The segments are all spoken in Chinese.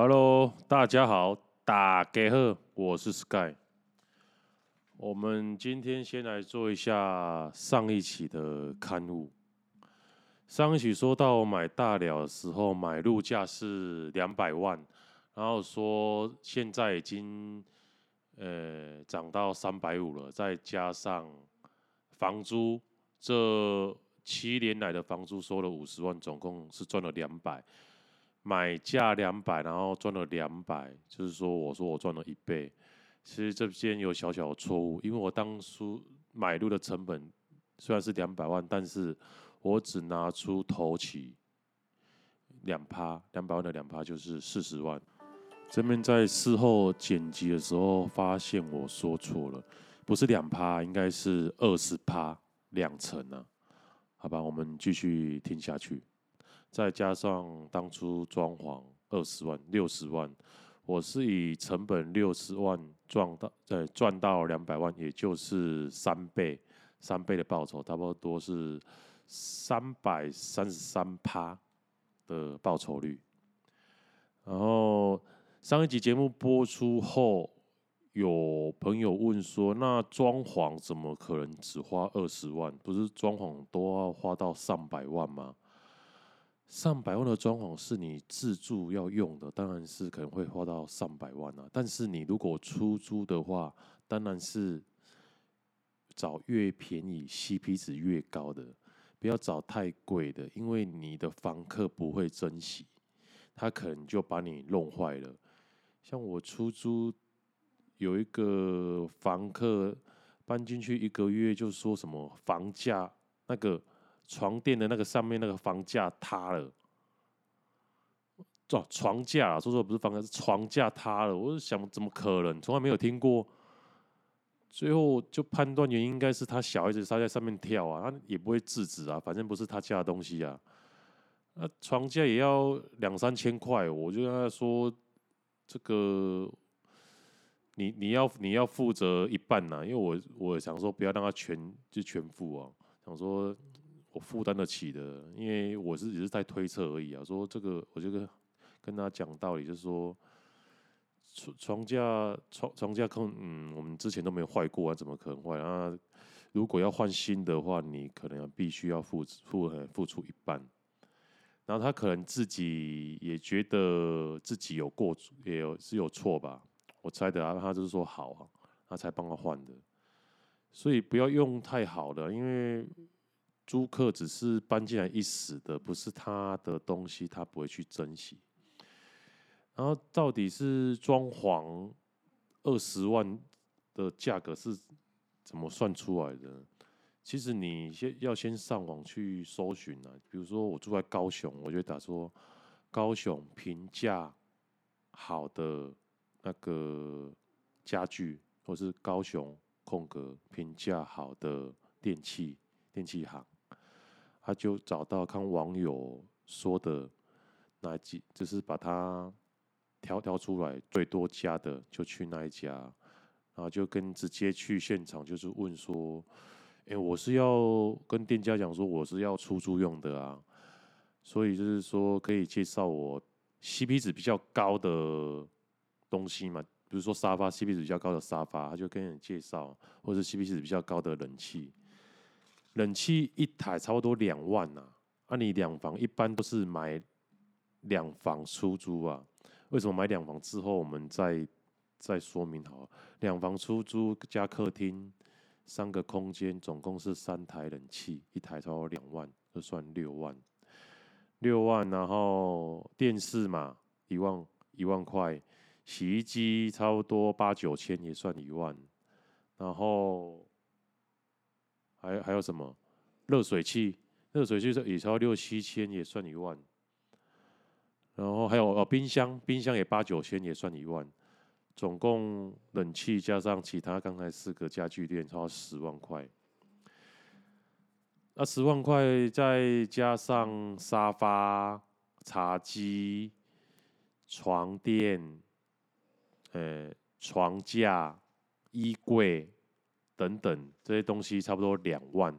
Hello，大家好，大家好，我是 Sky。我们今天先来做一下上一期的刊物。上一期说到买大寮的时候，买入价是两百万，然后说现在已经呃涨到三百五了，再加上房租，这七年来的房租收了五十万，总共是赚了两百。买价两百，然后赚了两百，就是说我说我赚了一倍。其实这边有小小的错误，因为我当初买入的成本虽然是两百万，但是我只拿出头期两趴，两百万的两趴就是四十万。这边在事后剪辑的时候发现我说错了，不是两趴，应该是二十趴，两成啊。好吧，我们继续听下去。再加上当初装潢二十万、六十万，我是以成本六十万赚到，呃，赚到两百万，也就是三倍，三倍的报酬，差不多是三百三十三趴的报酬率。然后上一集节目播出后，有朋友问说：“那装潢怎么可能只花二十万？不是装潢都要花到上百万吗？”上百万的装潢是你自住要用的，当然是可能会花到上百万啊。但是你如果出租的话，当然是找越便宜、CP 值越高的，不要找太贵的，因为你的房客不会珍惜，他可能就把你弄坏了。像我出租有一个房客搬进去一个月，就说什么房价那个。床垫的那个上面那个房架塌了，哦，床架，说说不是房架，是床架塌了。我就想，怎么可能？从来没有听过。最后就判断原因应该是他小孩子他在上面跳啊，他也不会制止啊，反正不是他家的东西啊。那床架也要两三千块，我就跟他说，这个你你要你要负责一半呐，因为我我想说不要让他全就全付啊，想说。我负担得起的，因为我是只是在推测而已啊。说这个，我就跟跟他讲道理，就是说床床架床床架可能，嗯，我们之前都没有坏过啊，怎么可能坏啊？如果要换新的话，你可能必须要付付付出一半。然后他可能自己也觉得自己有过，也有是有错吧？我猜的啊，他就是说好啊，他才帮他换的。所以不要用太好的，因为。租客只是搬进来一时的，不是他的东西，他不会去珍惜。然后到底是装潢二十万的价格是怎么算出来的？其实你先要先上网去搜寻啊。比如说我住在高雄，我就打说高雄评价好的那个家具，或是高雄空格评价好的电器电器行。他就找到看网友说的那几，就是把它挑挑出来最多家的，就去那一家，然后就跟直接去现场，就是问说：“哎，我是要跟店家讲说我是要出租用的啊，所以就是说可以介绍我 CP 值比较高的东西嘛，比如说沙发 CP 值比较高的沙发，他就跟人介绍，或者 CP 值比较高的冷气。”冷气一台差不多两万呐，啊，你两房一般都是买两房出租啊？为什么买两房之后我们再再说明好？两房出租加客厅三个空间，总共是三台冷气，一台差不多两万，就算六万，六万，然后电视嘛一万一万块，洗衣机差不多八九千也算一万，然后。还还有什么？热水器，热水器也超六七千，也算一万。然后还有哦，冰箱，冰箱也八九千，也算一万。总共冷气加上其他刚才四个家具店，超十万块。那十万块再加上沙发、茶几、床垫、呃，床架、衣柜。等等这些东西差不多两万，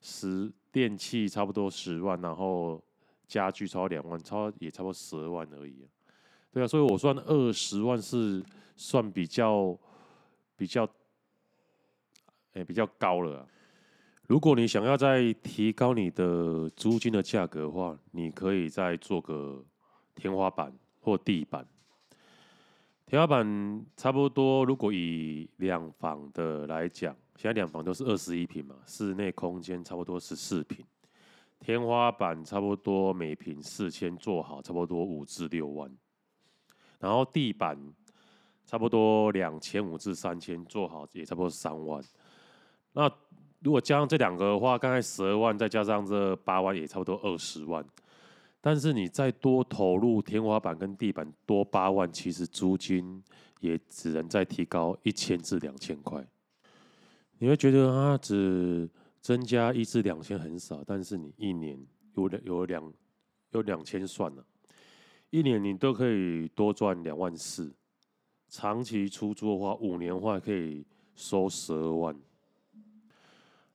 十电器差不多十万，然后家具超两万，超也差不多十二万而已。对啊，所以我算二十万是算比较比较，哎、比较高了啊。如果你想要再提高你的租金的价格的话，你可以再做个天花板或地板。天花板差不多，如果以两房的来讲，现在两房都是二十一平嘛，室内空间差不多十四平。天花板差不多每平四千，做好差不多五至六万。然后地板差不多两千五至三千，做好也差不多三万。那如果加上这两个的话，刚才十二万，再加上这八万，也差不多二十万。但是你再多投入天花板跟地板多八万，其实租金也只能再提高一千至两千块。你会觉得它只增加一至两千很少，但是你一年有两有两有两千算了，一年你都可以多赚两万四。长期出租的话，五年的话可以收十二万。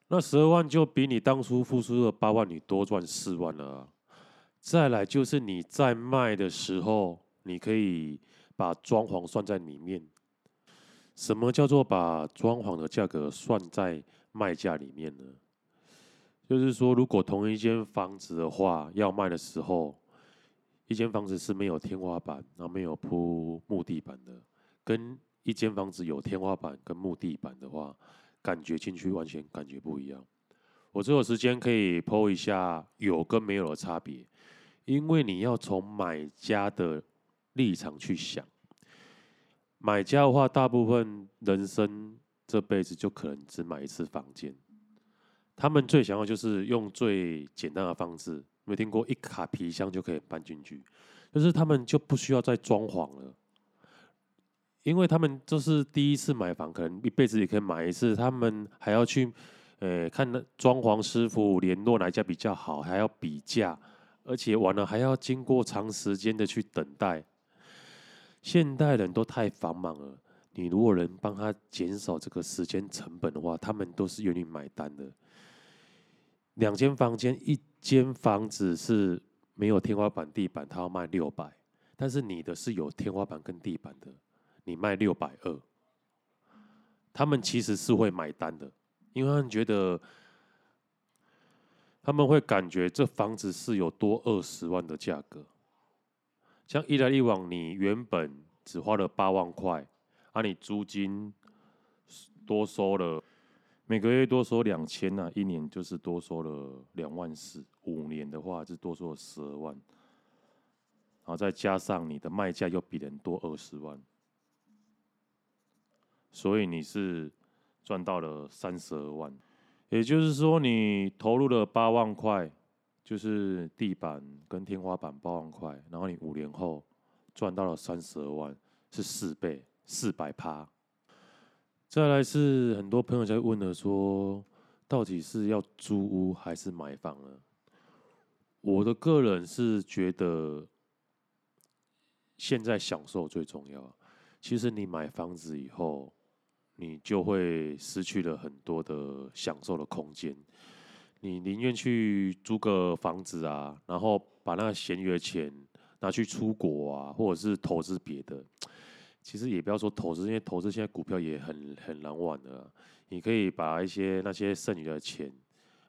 那十二万就比你当初付出的八万你多赚四万了啊。再来就是你在卖的时候，你可以把装潢算在里面。什么叫做把装潢的价格算在卖价里面呢？就是说，如果同一间房子的话，要卖的时候，一间房子是没有天花板，然后没有铺木地板的，跟一间房子有天花板跟木地板的话，感觉进去完全感觉不一样。我这有时间可以 po 一下有跟没有的差别。因为你要从买家的立场去想，买家的话，大部分人生这辈子就可能只买一次房间。他们最想要就是用最简单的方式，没听过一卡皮箱就可以搬进去，就是他们就不需要再装潢了，因为他们就是第一次买房，可能一辈子也可以买一次，他们还要去，呃，看那装潢师傅联络哪一家比较好，还要比价。而且完了还要经过长时间的去等待，现代人都太繁忙了。你如果能帮他减少这个时间成本的话，他们都是愿意买单的。两间房间，一间房子是没有天花板、地板，他要卖六百，但是你的是有天花板跟地板的，你卖六百二，他们其实是会买单的，因为他们觉得。他们会感觉这房子是有多二十万的价格，像一来一往，你原本只花了八万块，啊，你租金多收了，每个月多收两千呐，一年就是多收了两万四，五年的话是多收了十二万，然后再加上你的卖价又比人多二十万，所以你是赚到了三十二万。也就是说，你投入了八万块，就是地板跟天花板八万块，然后你五年后赚到了三十二万，是四倍，四百趴。再来是很多朋友在问的说，到底是要租屋还是买房呢？我的个人是觉得，现在享受最重要。其实你买房子以后。你就会失去了很多的享受的空间。你宁愿去租个房子啊，然后把那个闲余的钱拿去出国啊，或者是投资别的。其实也不要说投资，因为投资现在股票也很很难玩的。你可以把一些那些剩余的钱，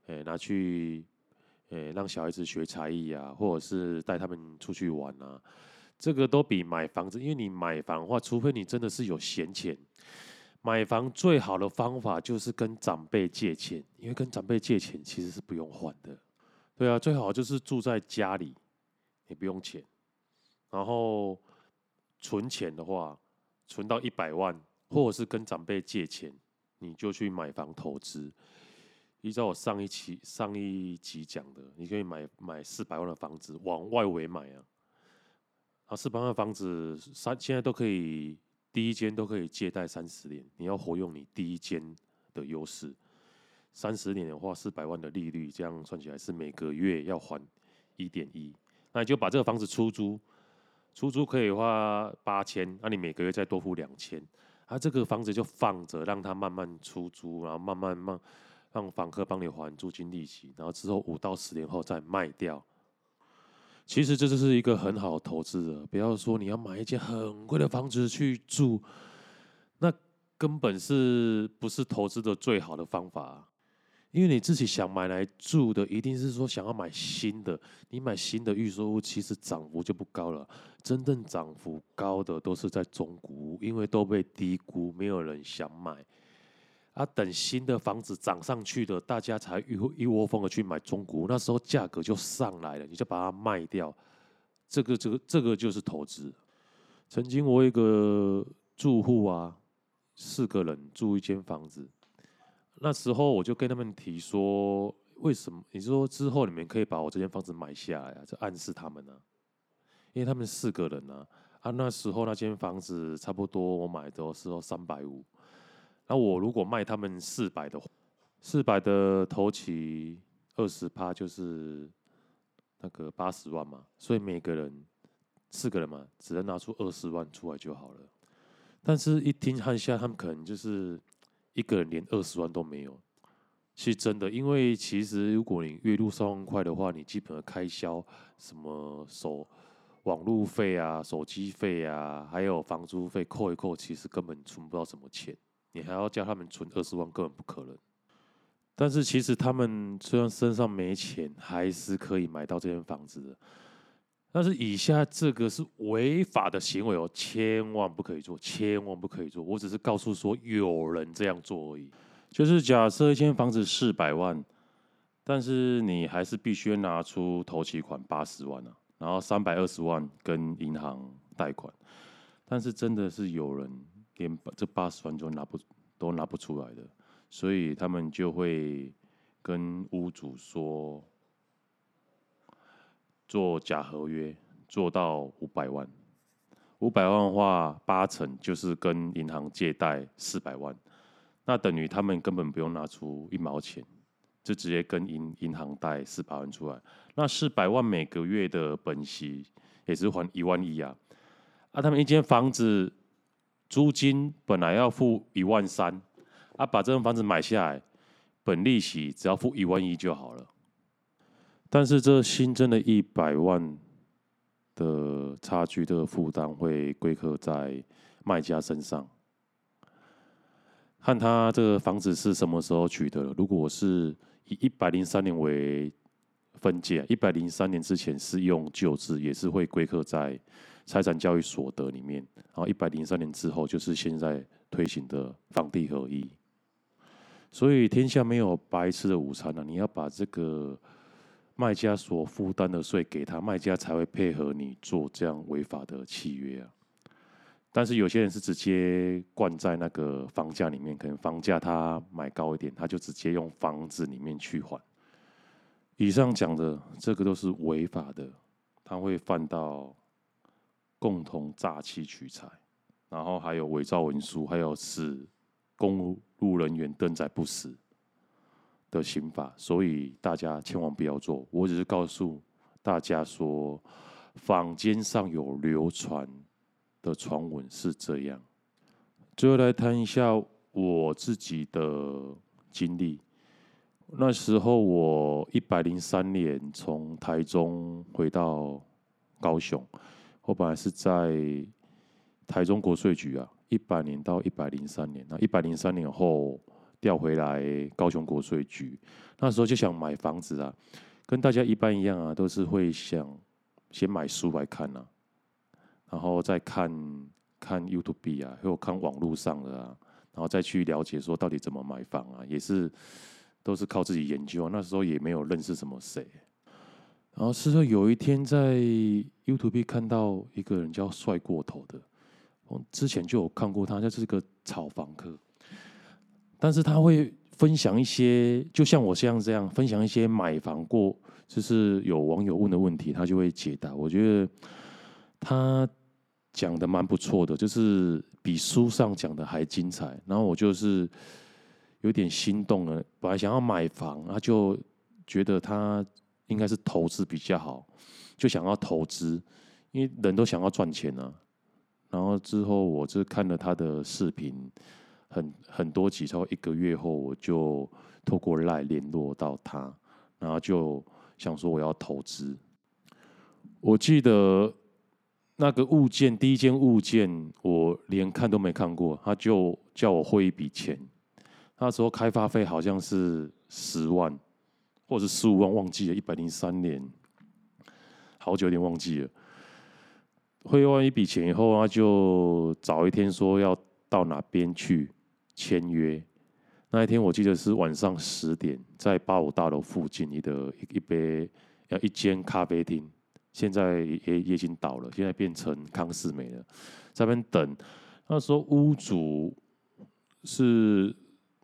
诶拿去，诶让小孩子学才艺啊，或者是带他们出去玩啊。这个都比买房子，因为你买房的话，除非你真的是有闲钱。买房最好的方法就是跟长辈借钱，因为跟长辈借钱其实是不用还的。对啊，最好就是住在家里，也不用钱。然后存钱的话，存到一百万，或者是跟长辈借钱，你就去买房投资。依照我上一期上一集讲的，你可以买买四百万的房子，往外围买啊。啊，四百万的房子三现在都可以。第一间都可以借贷三十年，你要活用你第一间的优势。三十年的话，四百万的利率，这样算起来是每个月要还一点一。那你就把这个房子出租，出租可以花八千，那你每个月再多付两千，啊，这个房子就放着，让它慢慢出租，然后慢慢慢让房客帮你还租金利息，然后之后五到十年后再卖掉。其实这就是一个很好的投资的，不要说你要买一间很贵的房子去住，那根本是不是投资的最好的方法？因为你自己想买来住的，一定是说想要买新的。你买新的预售屋，其实涨幅就不高了。真正涨幅高的都是在中古屋，因为都被低估，没有人想买。啊，等新的房子涨上去的，大家才一一窝蜂的去买中古，那时候价格就上来了，你就把它卖掉，这个这个这个就是投资。曾经我有一个住户啊，四个人住一间房子，那时候我就跟他们提说，为什么？你说之后你们可以把我这间房子买下来啊？就暗示他们呢、因为他们四个人呢、啊，啊，那时候那间房子差不多我买的时候三百五。那我如果卖他们四百的，四百的头期二十趴就是那个八十万嘛，所以每个人四个人嘛，只能拿出二十万出来就好了。但是一听看下，他们可能就是一个人连二十万都没有，是真的。因为其实如果你月入三万块的话，你基本的开销，什么手网路费啊、手机费啊，还有房租费扣一扣，其实根本存不到什么钱。你还要叫他们存二十万，根本不可能。但是其实他们虽然身上没钱，还是可以买到这间房子的。但是以下这个是违法的行为哦，千万不可以做，千万不可以做。我只是告诉说有人这样做而已。就是假设一间房子四百万，但是你还是必须拿出头期款八十万啊，然后三百二十万跟银行贷款。但是真的是有人。连这八十万都拿不都拿不出来的，所以他们就会跟屋主说，做假合约，做到五百万。五百万的话，八成就是跟银行借贷四百万，那等于他们根本不用拿出一毛钱，就直接跟银银行贷四百万出来。那四百万每个月的本息也是还一万一啊。啊，他们一间房子。租金本来要付一万三，啊，把这栋房子买下来，本利息只要付一万一就好了。但是这新增的一百万的差距的负担会归刻在卖家身上，看他这个房子是什么时候取得的。如果是以一百零三年为分界，一百零三年之前是用旧制，也是会归刻在。财产交易所得里面，然后一百零三年之后就是现在推行的房地合一，所以天下没有白吃的午餐啊！你要把这个卖家所负担的税给他，卖家才会配合你做这样违法的契约啊。但是有些人是直接灌在那个房价里面，可能房价他买高一点，他就直接用房子里面去还。以上讲的这个都是违法的，他会犯到。共同诈欺取财，然后还有伪造文书，还有使公路人员登载不实的刑法，所以大家千万不要做。我只是告诉大家说，坊间上有流传的传闻是这样。最后来谈一下我自己的经历。那时候我一百零三年从台中回到高雄。我本来是在台中国税局啊，一百年到一百零三年，那一百零三年后调回来高雄国税局，那时候就想买房子啊，跟大家一般一样啊，都是会想先买书来看啊，然后再看看 YouTube 啊，或看网络上的啊，然后再去了解说到底怎么买房啊，也是都是靠自己研究啊，那时候也没有认识什么谁。然后是说有一天在 YouTube 看到一个人叫帅过头的，我之前就有看过他，就是个炒房客，但是他会分享一些，就像我像这样分享一些买房过，就是有网友问的问题，他就会解答。我觉得他讲的蛮不错的，就是比书上讲的还精彩。然后我就是有点心动了，本来想要买房，他就觉得他。应该是投资比较好，就想要投资，因为人都想要赚钱啊。然后之后我就看了他的视频，很很多集，超过一个月后，我就透过赖联络到他，然后就想说我要投资。我记得那个物件，第一件物件，我连看都没看过，他就叫我汇一笔钱。那时候开发费好像是十万，或者十五万，忘记了。一百零三年，好久有点忘记了。汇完一笔钱以后，他就找一天说要到哪边去签约。那一天我记得是晚上十点，在八五大楼附近一的一一杯要一间咖啡厅，现在也也已经倒了，现在变成康是美了，在那边等。那时候屋主是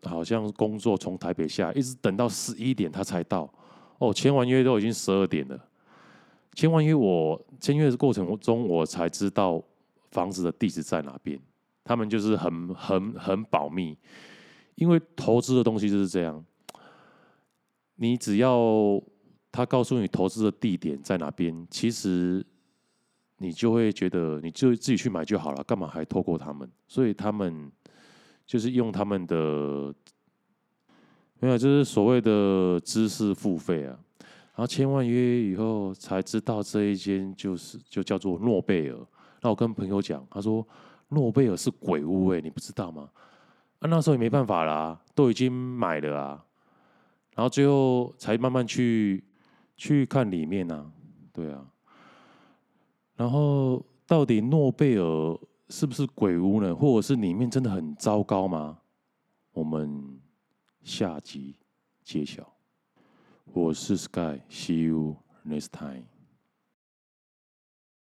好像工作从台北下，一直等到十一点他才到。哦，签完约都已经十二点了。签完约我签约的过程中，我才知道房子的地址在哪边。他们就是很很很保密。因为投资的东西就是这样，你只要他告诉你投资的地点在哪边，其实你就会觉得你就自己去买就好了，干嘛还透过他们？所以他们就是用他们的，没有，就是所谓的知识付费啊。然后签完约以后才知道这一间就是就叫做诺贝尔。那我跟朋友讲，他说诺贝尔是鬼屋哎，你不知道吗？啊、那时候也没办法啦、都已经买了啊，然后最后才慢慢去去看里面啊，对啊，然后到底诺贝尔是不是鬼屋呢？或者是里面真的很糟糕吗？我们下集揭晓。我是 Sky，See you next time。